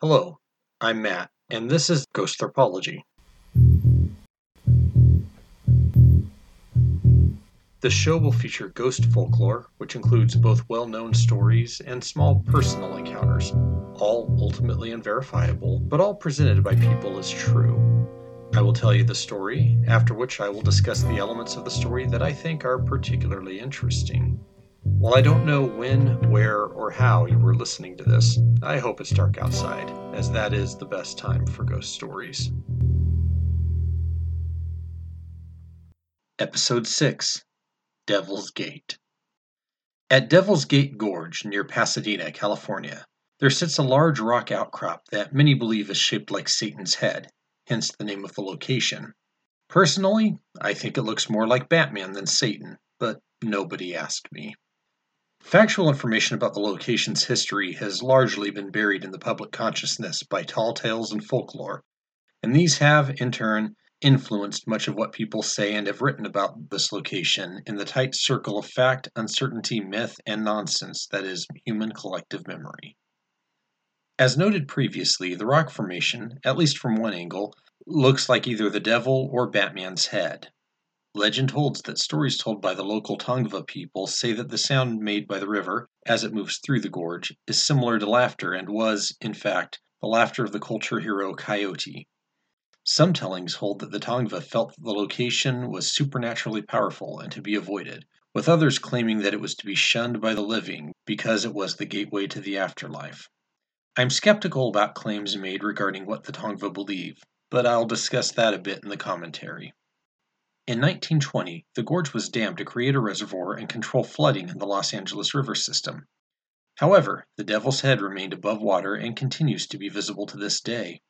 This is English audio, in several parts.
Hello, I'm Matt, and this is Ghosthropology. The show will feature ghost folklore, which includes both well known stories and small personal encounters, all ultimately unverifiable, but all presented by people as true. I will tell you the story, after which I will discuss the elements of the story that I think are particularly interesting. While I don't know when, where, or how you were listening to this, I hope it's dark outside, as that is the best time for ghost stories. Episode 6 Devil's Gate. At Devil's Gate Gorge near Pasadena, California, there sits a large rock outcrop that many believe is shaped like Satan's head, hence the name of the location. Personally, I think it looks more like Batman than Satan, but nobody asked me. Factual information about the location's history has largely been buried in the public consciousness by tall tales and folklore, and these have, in turn, influenced much of what people say and have written about this location in the tight circle of fact, uncertainty, myth, and nonsense that is human collective memory. As noted previously, the rock formation, at least from one angle, looks like either the devil or Batman's head. Legend holds that stories told by the local Tongva people say that the sound made by the river, as it moves through the gorge, is similar to laughter and was, in fact, the laughter of the culture hero Coyote. Some tellings hold that the Tongva felt that the location was supernaturally powerful and to be avoided, with others claiming that it was to be shunned by the living because it was the gateway to the afterlife. I'm skeptical about claims made regarding what the Tongva believe, but I'll discuss that a bit in the commentary. In 1920, the gorge was dammed to create a reservoir and control flooding in the Los Angeles River system. However, the Devil's Head remained above water and continues to be visible to this day.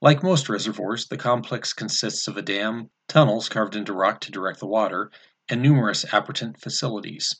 Like most reservoirs, the complex consists of a dam, tunnels carved into rock to direct the water, and numerous appurtenant facilities.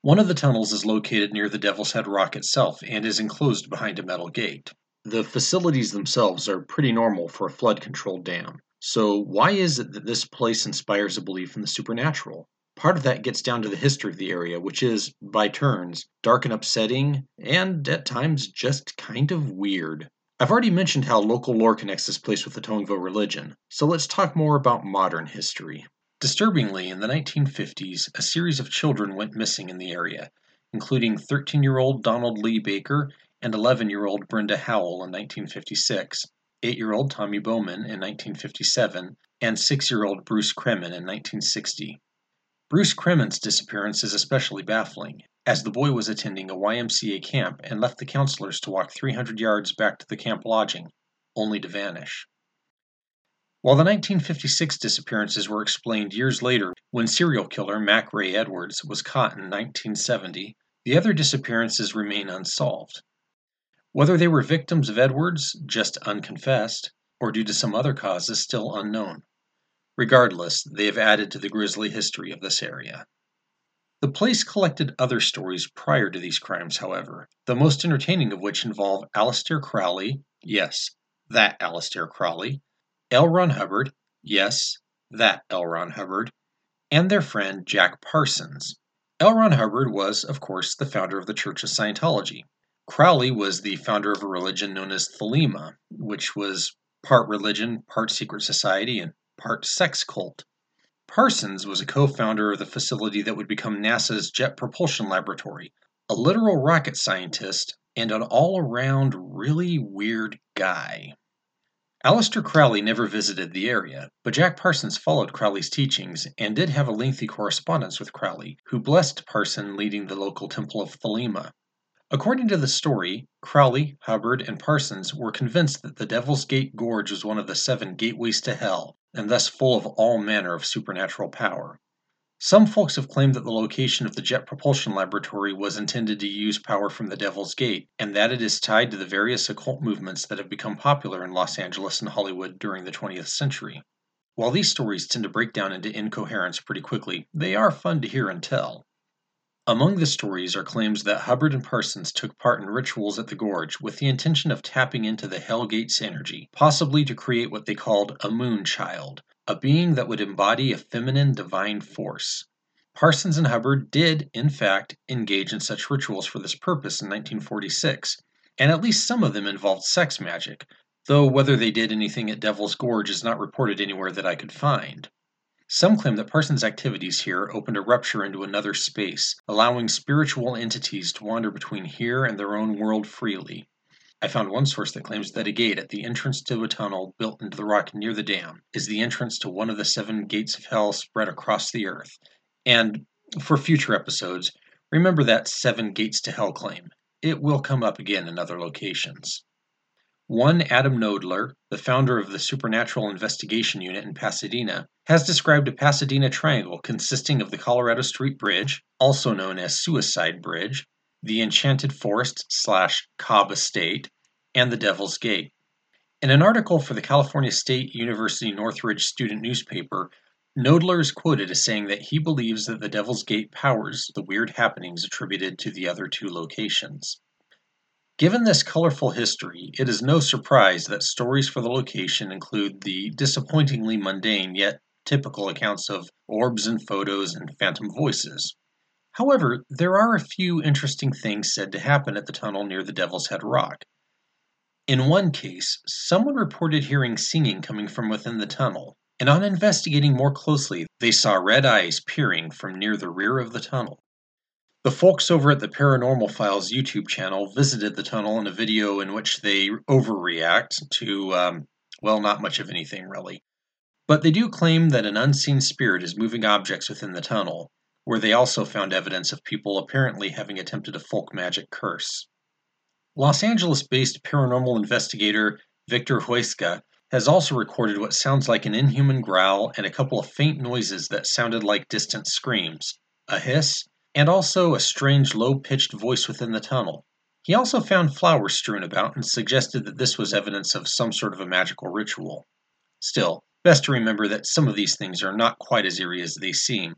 One of the tunnels is located near the Devil's Head Rock itself and is enclosed behind a metal gate. The facilities themselves are pretty normal for a flood controlled dam. So, why is it that this place inspires a belief in the supernatural? Part of that gets down to the history of the area, which is, by turns, dark and upsetting, and at times just kind of weird. I've already mentioned how local lore connects this place with the Tongva religion, so let's talk more about modern history. Disturbingly, in the 1950s, a series of children went missing in the area, including 13 year old Donald Lee Baker and 11 year old Brenda Howell in 1956 eight year old Tommy Bowman in 1957, and six year old Bruce Kremen in 1960. Bruce Kremen's disappearance is especially baffling, as the boy was attending a YMCA camp and left the counselors to walk 300 yards back to the camp lodging, only to vanish. While the 1956 disappearances were explained years later when serial killer Mack Ray Edwards was caught in 1970, the other disappearances remain unsolved. Whether they were victims of Edwards, just unconfessed, or due to some other cause is still unknown. Regardless, they have added to the grisly history of this area. The place collected other stories prior to these crimes, however, the most entertaining of which involve Aleister Crowley, yes, that Aleister Crowley, L. Ron Hubbard, yes, that L. Ron Hubbard, and their friend Jack Parsons. L. Ron Hubbard was, of course, the founder of the Church of Scientology, Crowley was the founder of a religion known as Thelema, which was part religion, part secret society, and part sex cult. Parsons was a co founder of the facility that would become NASA's Jet Propulsion Laboratory, a literal rocket scientist, and an all around really weird guy. Aleister Crowley never visited the area, but Jack Parsons followed Crowley's teachings and did have a lengthy correspondence with Crowley, who blessed Parson leading the local temple of Thelema. According to the story, Crowley, Hubbard, and Parsons were convinced that the Devil's Gate Gorge was one of the seven gateways to hell, and thus full of all manner of supernatural power. Some folks have claimed that the location of the Jet Propulsion Laboratory was intended to use power from the Devil's Gate, and that it is tied to the various occult movements that have become popular in Los Angeles and Hollywood during the 20th century. While these stories tend to break down into incoherence pretty quickly, they are fun to hear and tell. Among the stories are claims that Hubbard and Parsons took part in rituals at the gorge with the intention of tapping into the Hell Gates energy, possibly to create what they called a moon child, a being that would embody a feminine divine force. Parsons and Hubbard did, in fact, engage in such rituals for this purpose in 1946, and at least some of them involved sex magic, though whether they did anything at Devil's Gorge is not reported anywhere that I could find. Some claim that Parsons' activities here opened a rupture into another space, allowing spiritual entities to wander between here and their own world freely. I found one source that claims that a gate at the entrance to a tunnel built into the rock near the dam is the entrance to one of the seven gates of hell spread across the earth. And for future episodes, remember that seven gates to hell claim. It will come up again in other locations. One Adam Knoedler, the founder of the Supernatural Investigation Unit in Pasadena, has described a Pasadena triangle consisting of the Colorado Street Bridge, also known as Suicide Bridge, the Enchanted Forest slash Cobb Estate, and the Devil's Gate. In an article for the California State University Northridge student newspaper, Knoedler is quoted as saying that he believes that the Devil's Gate powers the weird happenings attributed to the other two locations. Given this colorful history, it is no surprise that stories for the location include the disappointingly mundane yet typical accounts of orbs and photos and phantom voices. However, there are a few interesting things said to happen at the tunnel near the Devil's Head Rock. In one case, someone reported hearing singing coming from within the tunnel, and on investigating more closely, they saw red eyes peering from near the rear of the tunnel. The folks over at the Paranormal Files YouTube channel visited the tunnel in a video in which they overreact to, um, well, not much of anything really. But they do claim that an unseen spirit is moving objects within the tunnel, where they also found evidence of people apparently having attempted a folk magic curse. Los Angeles based paranormal investigator Victor Huesca has also recorded what sounds like an inhuman growl and a couple of faint noises that sounded like distant screams, a hiss, and also a strange low pitched voice within the tunnel. He also found flowers strewn about and suggested that this was evidence of some sort of a magical ritual. Still, best to remember that some of these things are not quite as eerie as they seem.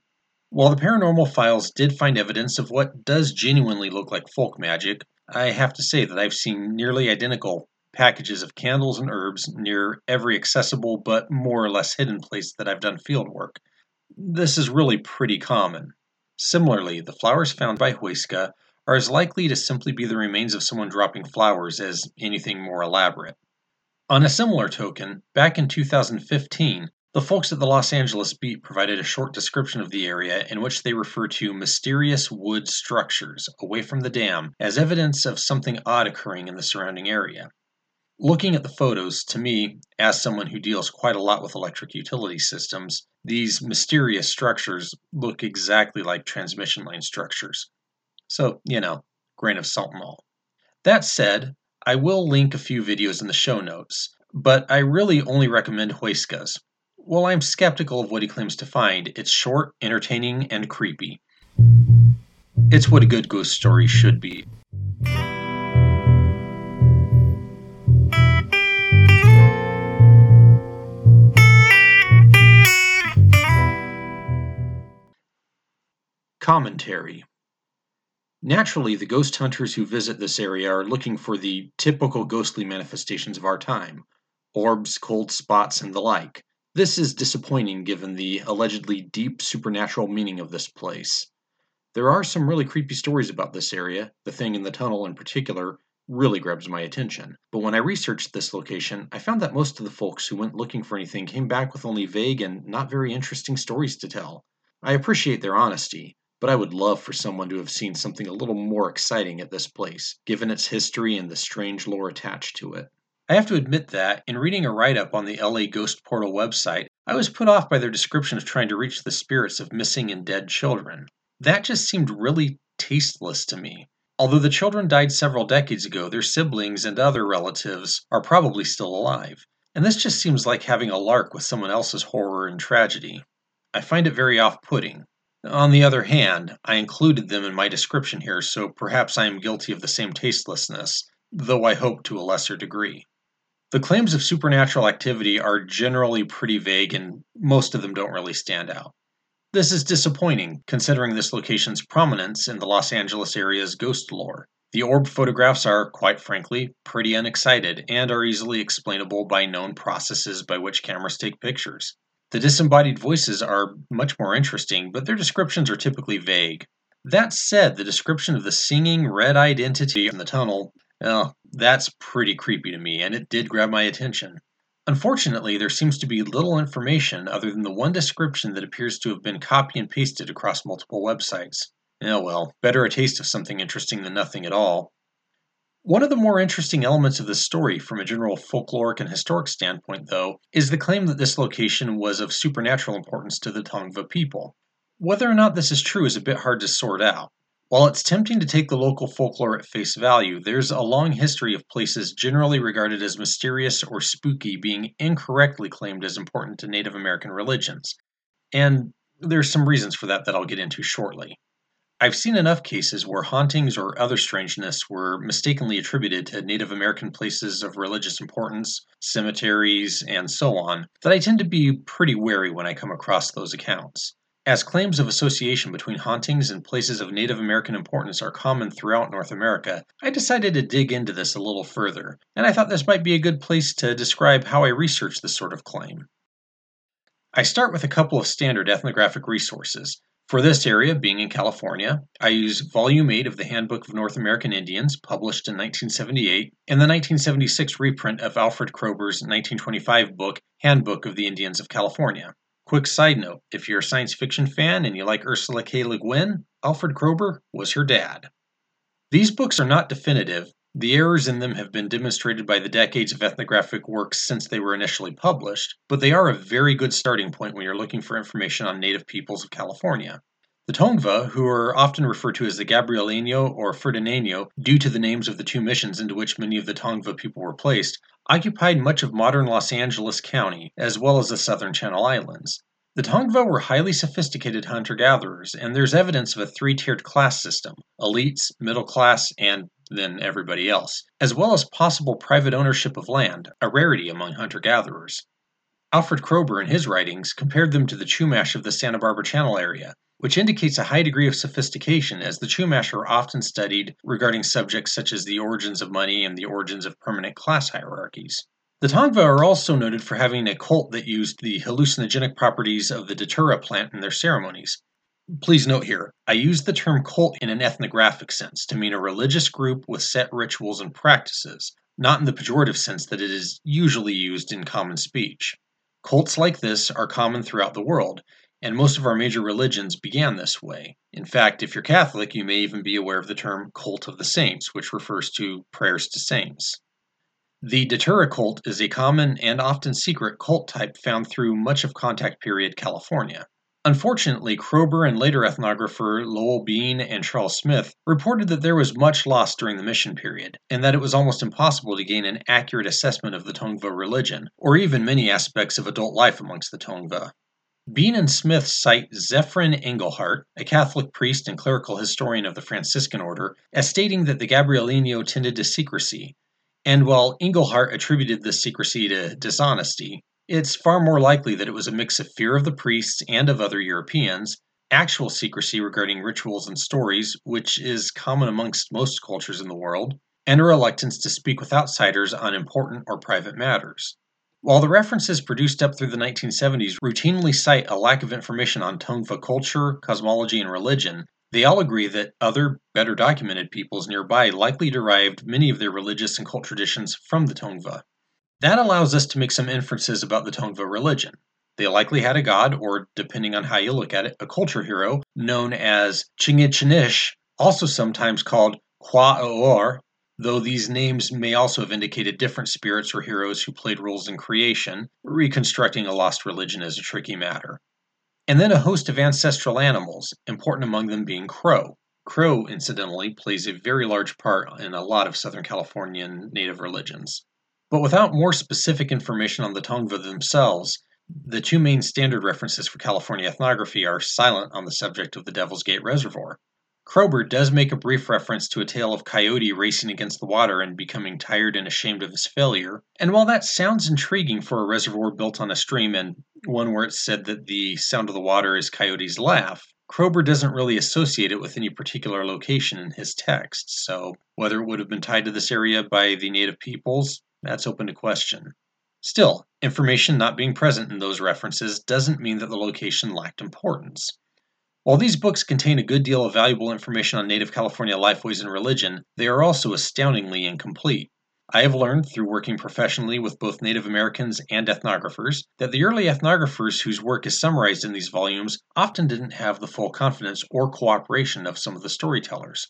While the paranormal files did find evidence of what does genuinely look like folk magic, I have to say that I've seen nearly identical packages of candles and herbs near every accessible but more or less hidden place that I've done field work. This is really pretty common. Similarly, the flowers found by Huesca are as likely to simply be the remains of someone dropping flowers as anything more elaborate. On a similar token, back in 2015, the folks at the Los Angeles Beat provided a short description of the area in which they refer to mysterious wood structures away from the dam as evidence of something odd occurring in the surrounding area. Looking at the photos, to me, as someone who deals quite a lot with electric utility systems, these mysterious structures look exactly like transmission line structures. So, you know, grain of salt and all. That said, I will link a few videos in the show notes, but I really only recommend Huesca's. While I'm skeptical of what he claims to find, it's short, entertaining, and creepy. It's what a good ghost story should be. Commentary Naturally, the ghost hunters who visit this area are looking for the typical ghostly manifestations of our time orbs, cold spots, and the like. This is disappointing given the allegedly deep supernatural meaning of this place. There are some really creepy stories about this area, the thing in the tunnel in particular really grabs my attention. But when I researched this location, I found that most of the folks who went looking for anything came back with only vague and not very interesting stories to tell. I appreciate their honesty, but I would love for someone to have seen something a little more exciting at this place, given its history and the strange lore attached to it. I have to admit that, in reading a write up on the LA Ghost Portal website, I was put off by their description of trying to reach the spirits of missing and dead children. That just seemed really tasteless to me. Although the children died several decades ago, their siblings and other relatives are probably still alive. And this just seems like having a lark with someone else's horror and tragedy. I find it very off putting. On the other hand, I included them in my description here, so perhaps I am guilty of the same tastelessness, though I hope to a lesser degree. The claims of supernatural activity are generally pretty vague and most of them don't really stand out. This is disappointing, considering this location's prominence in the Los Angeles area's ghost lore. The orb photographs are, quite frankly, pretty unexcited and are easily explainable by known processes by which cameras take pictures. The disembodied voices are much more interesting, but their descriptions are typically vague. That said, the description of the singing, red eyed entity in the tunnel Well, that's pretty creepy to me, and it did grab my attention. Unfortunately, there seems to be little information other than the one description that appears to have been copy and pasted across multiple websites. Oh well, better a taste of something interesting than nothing at all. One of the more interesting elements of this story, from a general folkloric and historic standpoint, though, is the claim that this location was of supernatural importance to the Tongva people. Whether or not this is true is a bit hard to sort out. While it's tempting to take the local folklore at face value, there's a long history of places generally regarded as mysterious or spooky being incorrectly claimed as important to Native American religions. And there's some reasons for that that I'll get into shortly. I've seen enough cases where hauntings or other strangeness were mistakenly attributed to Native American places of religious importance, cemeteries, and so on, that I tend to be pretty wary when I come across those accounts. As claims of association between hauntings and places of Native American importance are common throughout North America, I decided to dig into this a little further, and I thought this might be a good place to describe how I research this sort of claim. I start with a couple of standard ethnographic resources. For this area, being in California, I use Volume 8 of the Handbook of North American Indians, published in 1978, and the 1976 reprint of Alfred Kroeber's 1925 book, Handbook of the Indians of California. Quick side note if you're a science fiction fan and you like Ursula K. Le Guin, Alfred Kroeber was her dad. These books are not definitive. The errors in them have been demonstrated by the decades of ethnographic works since they were initially published, but they are a very good starting point when you're looking for information on native peoples of California. The Tongva, who are often referred to as the Gabrielino or Fernandeño due to the names of the two missions into which many of the Tongva people were placed, occupied much of modern Los Angeles County, as well as the southern Channel Islands. The Tongva were highly sophisticated hunter gatherers, and there's evidence of a three tiered class system elites, middle class, and then everybody else, as well as possible private ownership of land, a rarity among hunter gatherers. Alfred Kroeber, in his writings, compared them to the Chumash of the Santa Barbara Channel area, which indicates a high degree of sophistication, as the Chumash are often studied regarding subjects such as the origins of money and the origins of permanent class hierarchies. The Tongva are also noted for having a cult that used the hallucinogenic properties of the datura plant in their ceremonies. Please note here, I use the term cult in an ethnographic sense to mean a religious group with set rituals and practices, not in the pejorative sense that it is usually used in common speech. Cults like this are common throughout the world, and most of our major religions began this way. In fact, if you're Catholic, you may even be aware of the term cult of the saints, which refers to prayers to saints. The Datura cult is a common and often secret cult type found through much of contact period California. Unfortunately, Kroeber and later ethnographer Lowell Bean and Charles Smith reported that there was much lost during the mission period, and that it was almost impossible to gain an accurate assessment of the Tongva religion, or even many aspects of adult life amongst the Tongva. Bean and Smith cite Zephyrin Engelhardt, a Catholic priest and clerical historian of the Franciscan order, as stating that the Gabrielino tended to secrecy. And while Engelhardt attributed this secrecy to dishonesty, it's far more likely that it was a mix of fear of the priests and of other Europeans, actual secrecy regarding rituals and stories, which is common amongst most cultures in the world, and a reluctance to speak with outsiders on important or private matters. While the references produced up through the 1970s routinely cite a lack of information on Tongva culture, cosmology, and religion, they all agree that other, better documented peoples nearby likely derived many of their religious and cult traditions from the Tongva. That allows us to make some inferences about the Tongva religion. They likely had a god, or depending on how you look at it, a culture hero, known as Chinigchinich, also sometimes called Qua though these names may also have indicated different spirits or heroes who played roles in creation, reconstructing a lost religion is a tricky matter. And then a host of ancestral animals, important among them being crow. Crow, incidentally, plays a very large part in a lot of Southern Californian native religions. But without more specific information on the Tongva themselves, the two main standard references for California ethnography are silent on the subject of the Devil's Gate Reservoir. Kroeber does make a brief reference to a tale of Coyote racing against the water and becoming tired and ashamed of his failure. And while that sounds intriguing for a reservoir built on a stream and one where it's said that the sound of the water is Coyote's laugh, Kroeber doesn't really associate it with any particular location in his text, so whether it would have been tied to this area by the native peoples, that's open to question. Still, information not being present in those references doesn't mean that the location lacked importance. While these books contain a good deal of valuable information on Native California lifeways and religion, they are also astoundingly incomplete. I have learned through working professionally with both Native Americans and ethnographers that the early ethnographers whose work is summarized in these volumes often didn't have the full confidence or cooperation of some of the storytellers.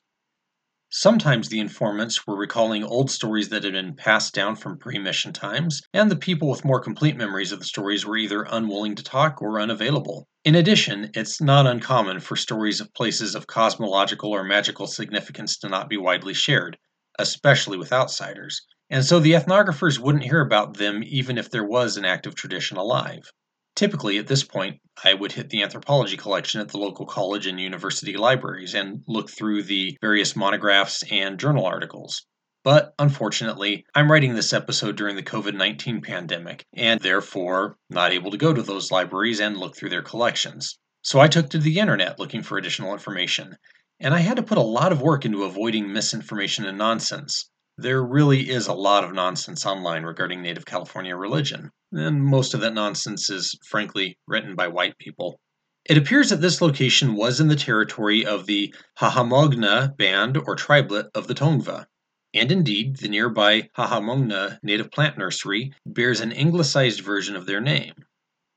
Sometimes the informants were recalling old stories that had been passed down from pre mission times, and the people with more complete memories of the stories were either unwilling to talk or unavailable. In addition, it's not uncommon for stories of places of cosmological or magical significance to not be widely shared, especially with outsiders, and so the ethnographers wouldn't hear about them even if there was an active tradition alive. Typically, at this point, I would hit the anthropology collection at the local college and university libraries and look through the various monographs and journal articles. But unfortunately, I'm writing this episode during the COVID 19 pandemic, and therefore not able to go to those libraries and look through their collections. So I took to the internet looking for additional information, and I had to put a lot of work into avoiding misinformation and nonsense. There really is a lot of nonsense online regarding Native California religion, and most of that nonsense is, frankly, written by white people. It appears that this location was in the territory of the Hahamongna band or tribelet of the Tongva. And indeed, the nearby Hahamongna native plant nursery bears an anglicized version of their name.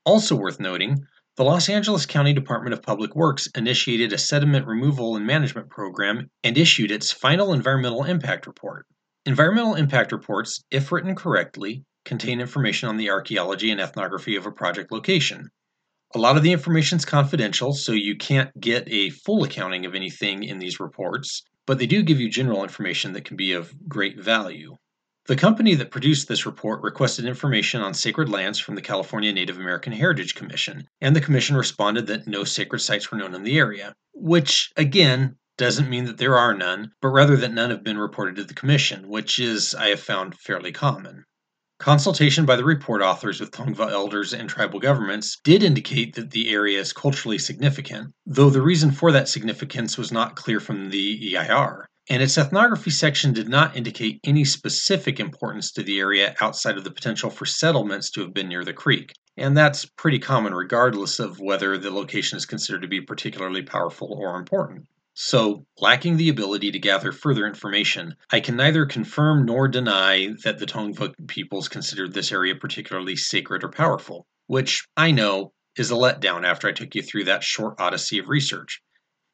Also worth noting, the Los Angeles County Department of Public Works initiated a sediment removal and management program and issued its final environmental impact report. Environmental impact reports, if written correctly, contain information on the archaeology and ethnography of a project location. A lot of the information is confidential, so you can't get a full accounting of anything in these reports, but they do give you general information that can be of great value. The company that produced this report requested information on sacred lands from the California Native American Heritage Commission, and the Commission responded that no sacred sites were known in the area, which, again, doesn't mean that there are none, but rather that none have been reported to the Commission, which is, I have found, fairly common. Consultation by the report authors with Tongva elders and tribal governments did indicate that the area is culturally significant, though the reason for that significance was not clear from the EIR and its ethnography section did not indicate any specific importance to the area outside of the potential for settlements to have been near the creek. And that's pretty common regardless of whether the location is considered to be particularly powerful or important. So, lacking the ability to gather further information, I can neither confirm nor deny that the Tongva peoples considered this area particularly sacred or powerful, which I know is a letdown after I took you through that short odyssey of research.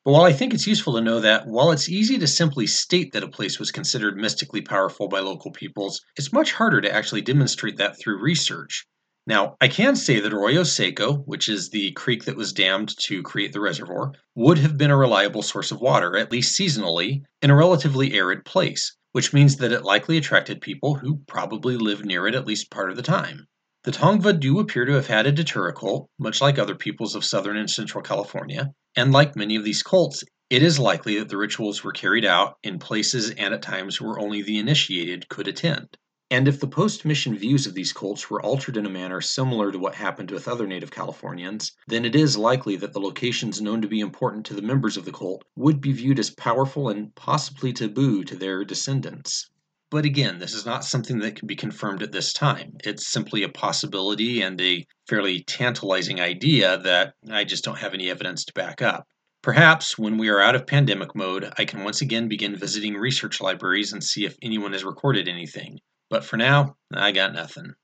But while I think it's useful to know that, while it's easy to simply state that a place was considered mystically powerful by local peoples, it's much harder to actually demonstrate that through research. Now, I can say that Arroyo Seco, which is the creek that was dammed to create the reservoir, would have been a reliable source of water, at least seasonally, in a relatively arid place, which means that it likely attracted people who probably lived near it at least part of the time. The Tongva do appear to have had a datura cult, much like other peoples of southern and central California, and like many of these cults, it is likely that the rituals were carried out in places and at times where only the initiated could attend. And if the post mission views of these cults were altered in a manner similar to what happened with other native Californians, then it is likely that the locations known to be important to the members of the cult would be viewed as powerful and possibly taboo to their descendants. But again, this is not something that can be confirmed at this time. It's simply a possibility and a fairly tantalizing idea that I just don't have any evidence to back up. Perhaps when we are out of pandemic mode, I can once again begin visiting research libraries and see if anyone has recorded anything. But for now, I got nothing.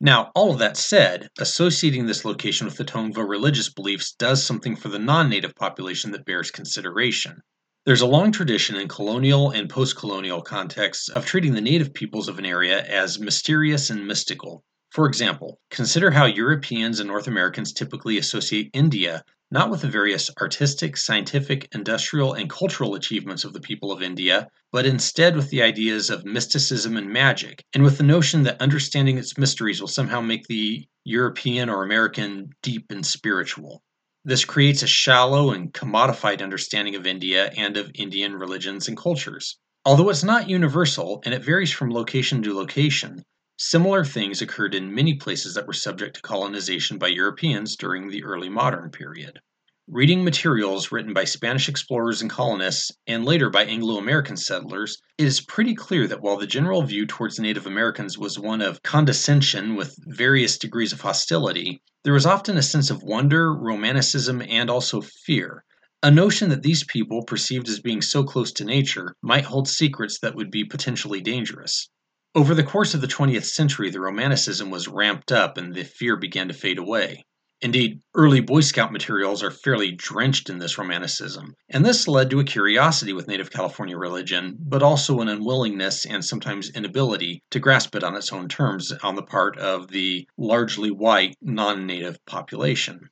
Now, all of that said, associating this location with the Tongva religious beliefs does something for the non native population that bears consideration. There's a long tradition in colonial and post colonial contexts of treating the native peoples of an area as mysterious and mystical. For example, consider how Europeans and North Americans typically associate India not with the various artistic, scientific, industrial, and cultural achievements of the people of India, but instead with the ideas of mysticism and magic, and with the notion that understanding its mysteries will somehow make the European or American deep and spiritual. This creates a shallow and commodified understanding of India and of Indian religions and cultures. Although it's not universal and it varies from location to location, Similar things occurred in many places that were subject to colonization by Europeans during the early modern period. Reading materials written by Spanish explorers and colonists, and later by Anglo American settlers, it is pretty clear that while the general view towards Native Americans was one of condescension with various degrees of hostility, there was often a sense of wonder, romanticism, and also fear. A notion that these people, perceived as being so close to nature, might hold secrets that would be potentially dangerous. Over the course of the 20th century, the romanticism was ramped up and the fear began to fade away. Indeed, early Boy Scout materials are fairly drenched in this romanticism, and this led to a curiosity with Native California religion, but also an unwillingness and sometimes inability to grasp it on its own terms on the part of the largely white, non native population.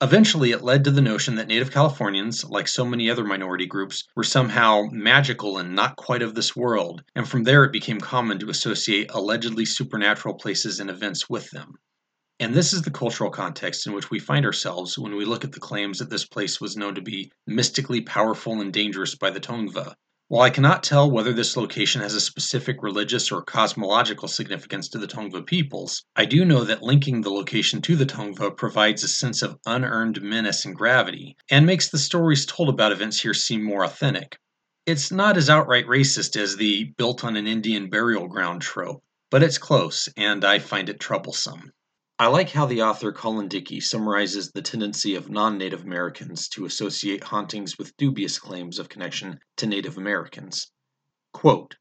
Eventually, it led to the notion that Native Californians, like so many other minority groups, were somehow magical and not quite of this world, and from there it became common to associate allegedly supernatural places and events with them. And this is the cultural context in which we find ourselves when we look at the claims that this place was known to be mystically powerful and dangerous by the Tongva. While I cannot tell whether this location has a specific religious or cosmological significance to the Tongva peoples, I do know that linking the location to the Tongva provides a sense of unearned menace and gravity, and makes the stories told about events here seem more authentic. It's not as outright racist as the built on an Indian burial ground trope, but it's close, and I find it troublesome. I like how the author Colin Dickey summarizes the tendency of non Native Americans to associate hauntings with dubious claims of connection to Native Americans. Quote,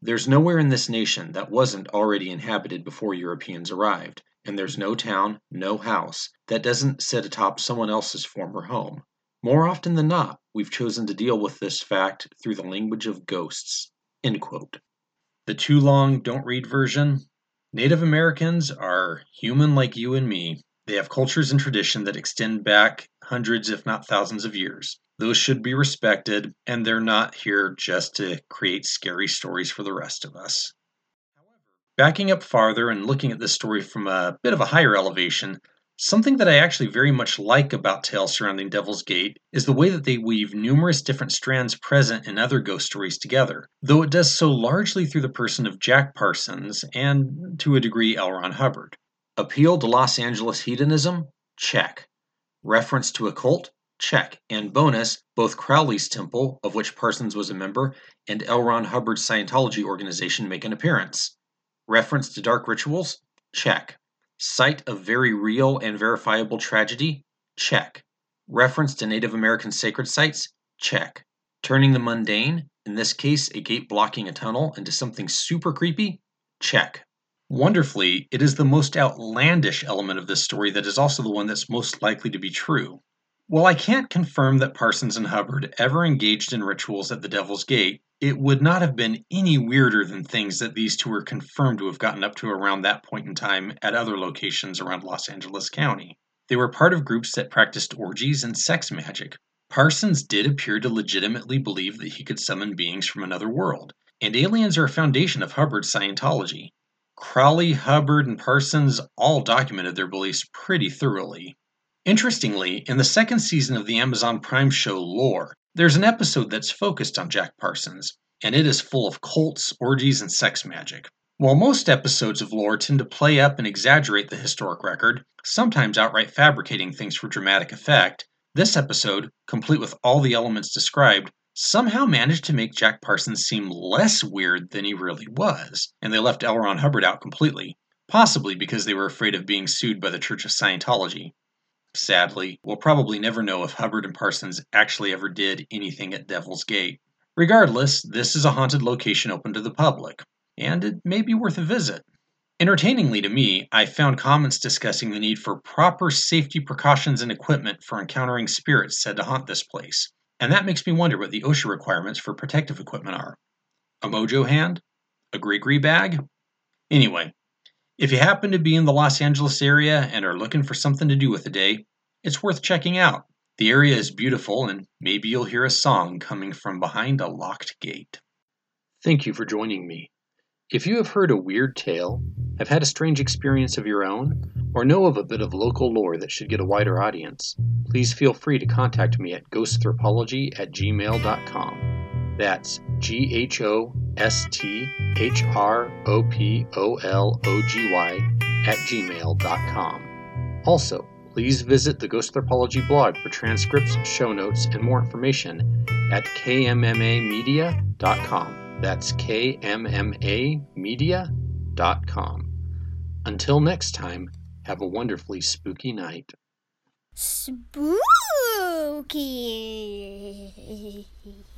There's nowhere in this nation that wasn't already inhabited before Europeans arrived, and there's no town, no house, that doesn't sit atop someone else's former home. More often than not, we've chosen to deal with this fact through the language of ghosts. End quote. The too long don't read version Native Americans are human like you and me. They have cultures and tradition that extend back hundreds, if not thousands of years. Those should be respected, and they're not here just to create scary stories for the rest of us. Backing up farther and looking at this story from a bit of a higher elevation, Something that I actually very much like about tales surrounding Devil's Gate is the way that they weave numerous different strands present in other ghost stories together, though it does so largely through the person of Jack Parsons and, to a degree, L. Ron Hubbard. Appeal to Los Angeles hedonism? Check. Reference to a cult? Check. And bonus, both Crowley's temple, of which Parsons was a member, and L. Ron Hubbard's Scientology organization make an appearance. Reference to dark rituals? Check. Site of very real and verifiable tragedy? Check. Reference to Native American sacred sites? Check. Turning the mundane, in this case a gate blocking a tunnel, into something super creepy? Check. Wonderfully, it is the most outlandish element of this story that is also the one that's most likely to be true. While I can't confirm that Parsons and Hubbard ever engaged in rituals at the Devil's Gate, it would not have been any weirder than things that these two are confirmed to have gotten up to around that point in time at other locations around Los Angeles County. They were part of groups that practiced orgies and sex magic. Parsons did appear to legitimately believe that he could summon beings from another world, and aliens are a foundation of Hubbard's Scientology. Crowley, Hubbard, and Parsons all documented their beliefs pretty thoroughly. Interestingly, in the second season of the Amazon Prime show Lore, there's an episode that's focused on Jack Parsons, and it is full of cults, orgies, and sex magic. While most episodes of lore tend to play up and exaggerate the historic record, sometimes outright fabricating things for dramatic effect, this episode, complete with all the elements described, somehow managed to make Jack Parsons seem less weird than he really was, and they left L. Ron Hubbard out completely, possibly because they were afraid of being sued by the Church of Scientology. Sadly, we'll probably never know if Hubbard and Parsons actually ever did anything at Devil's Gate. Regardless, this is a haunted location open to the public, and it may be worth a visit. Entertainingly to me, I found comments discussing the need for proper safety precautions and equipment for encountering spirits said to haunt this place, and that makes me wonder what the OSHA requirements for protective equipment are. A mojo hand? A gree bag? Anyway, if you happen to be in the Los Angeles area and are looking for something to do with the day, it's worth checking out. The area is beautiful, and maybe you'll hear a song coming from behind a locked gate. Thank you for joining me. If you have heard a weird tale, have had a strange experience of your own, or know of a bit of local lore that should get a wider audience, please feel free to contact me at ghosthropology at gmail.com. That's G H O S T H R O P O L O G Y at gmail.com. Also, Please visit the Ghost Ghosthropology blog for transcripts, show notes, and more information at kmmamedia.com. That's kmmamedia.com. Until next time, have a wonderfully spooky night. Spooky.